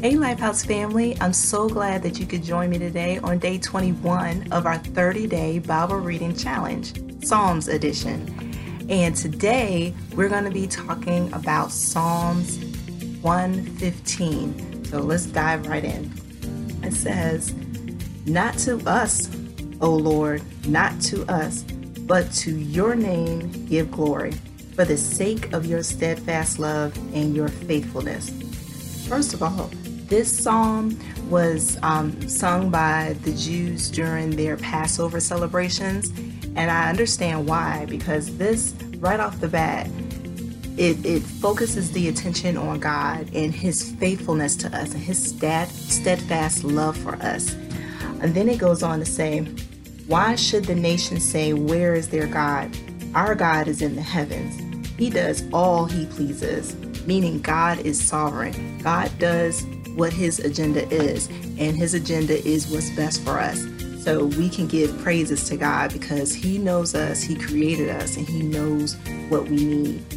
Hey, Lifehouse family, I'm so glad that you could join me today on day 21 of our 30 day Bible reading challenge, Psalms edition. And today we're going to be talking about Psalms 115. So let's dive right in. It says, Not to us, O Lord, not to us, but to your name give glory, for the sake of your steadfast love and your faithfulness. First of all, this psalm was um, sung by the Jews during their Passover celebrations, and I understand why because this, right off the bat, it, it focuses the attention on God and His faithfulness to us and His steadfast love for us. And then it goes on to say, Why should the nations say, Where is their God? Our God is in the heavens. He does all He pleases, meaning God is sovereign. God does what his agenda is, and his agenda is what's best for us. So we can give praises to God because he knows us, he created us, and he knows what we need.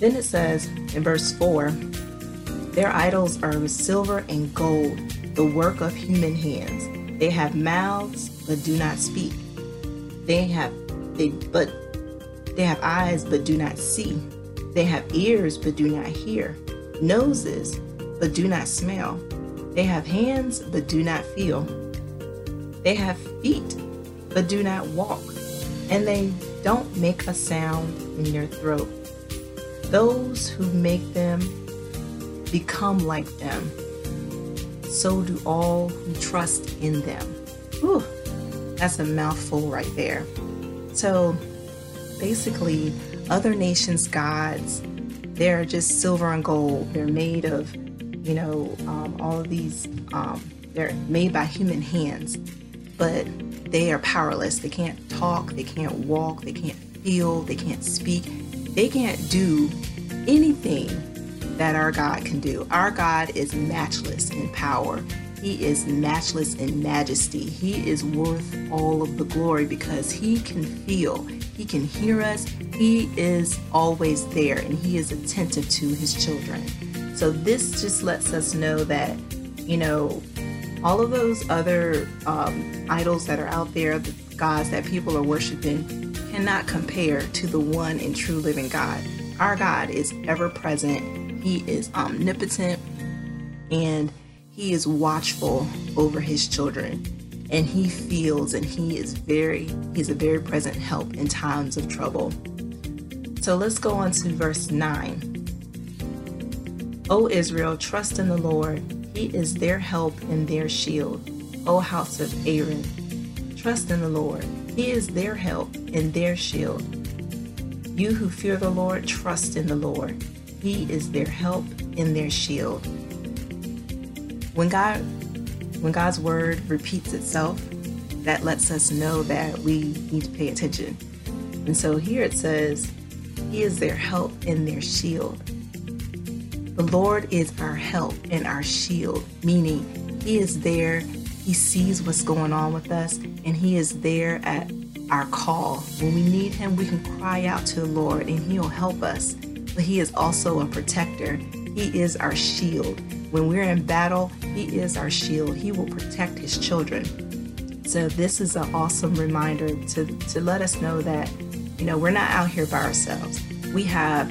Then it says in verse 4 Their idols are silver and gold, the work of human hands. They have mouths but do not speak. They have they but they have eyes but do not see. They have ears but do not hear. Noses but do not smell. They have hands, but do not feel. They have feet, but do not walk. And they don't make a sound in your throat. Those who make them become like them. So do all who trust in them. Whew, that's a mouthful right there. So basically, other nations' gods, they're just silver and gold. They're made of you know, um, all of these, um, they're made by human hands, but they are powerless. They can't talk, they can't walk, they can't feel, they can't speak, they can't do anything that our God can do. Our God is matchless in power. He is matchless in majesty. He is worth all of the glory because he can feel, he can hear us, he is always there, and he is attentive to his children. So this just lets us know that, you know, all of those other um, idols that are out there, the gods that people are worshiping, cannot compare to the one and true living God. Our God is ever present, He is omnipotent, and He is watchful over His children. And He feels and He is very, He's a very present help in times of trouble. So let's go on to verse 9. O Israel, trust in the Lord. He is their help and their shield. O house of Aaron, trust in the Lord. He is their help and their shield. You who fear the Lord, trust in the Lord. He is their help and their shield. When God when God's word repeats itself, that lets us know that we need to pay attention. And so here it says, He is their help and their shield. The Lord is our help and our shield, meaning He is there, He sees what's going on with us, and He is there at our call. When we need Him, we can cry out to the Lord and He'll help us. But He is also a protector, He is our shield. When we're in battle, He is our shield. He will protect His children. So, this is an awesome reminder to, to let us know that, you know, we're not out here by ourselves. We have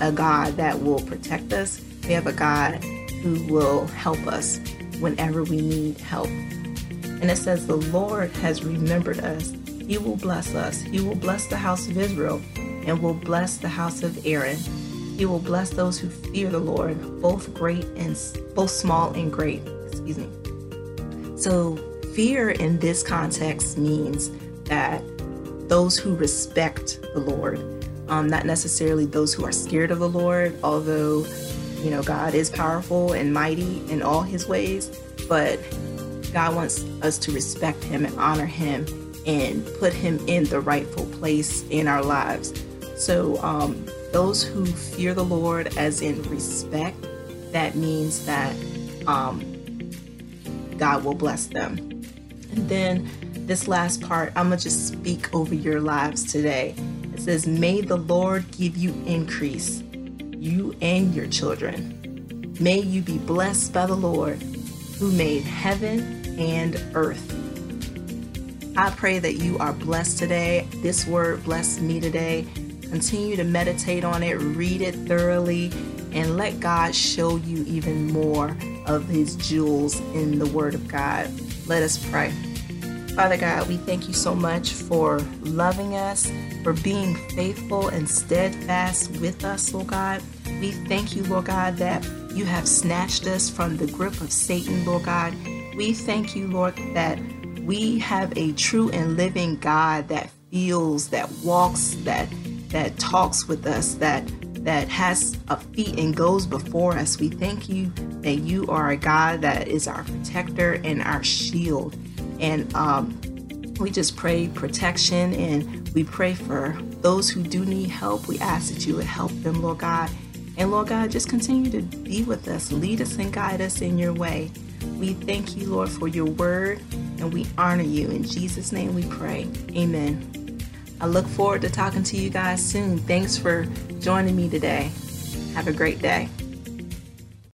a God that will protect us. We have a God who will help us whenever we need help. And it says, The Lord has remembered us. He will bless us. He will bless the house of Israel and will bless the house of Aaron. He will bless those who fear the Lord, both great and both small and great. Excuse me. So, fear in this context means that those who respect the Lord, um, not necessarily those who are scared of the Lord, although, you know, God is powerful and mighty in all his ways, but God wants us to respect him and honor him and put him in the rightful place in our lives. So, um, those who fear the Lord, as in respect, that means that um, God will bless them. And then this last part, I'm going to just speak over your lives today. It says, May the Lord give you increase, you and your children. May you be blessed by the Lord who made heaven and earth. I pray that you are blessed today. This word blessed me today. Continue to meditate on it, read it thoroughly, and let God show you even more of His jewels in the Word of God. Let us pray. Father God, we thank you so much for loving us, for being faithful and steadfast with us, Lord God. We thank you, Lord God, that you have snatched us from the grip of Satan, Lord God. We thank you, Lord, that we have a true and living God that feels, that walks, that that talks with us, that that has a feet and goes before us. We thank you that you are a God that is our protector and our shield. And um, we just pray protection and we pray for those who do need help. We ask that you would help them, Lord God. And Lord God, just continue to be with us, lead us and guide us in your way. We thank you, Lord, for your word, and we honor you. In Jesus' name we pray. Amen. I look forward to talking to you guys soon. Thanks for joining me today. Have a great day.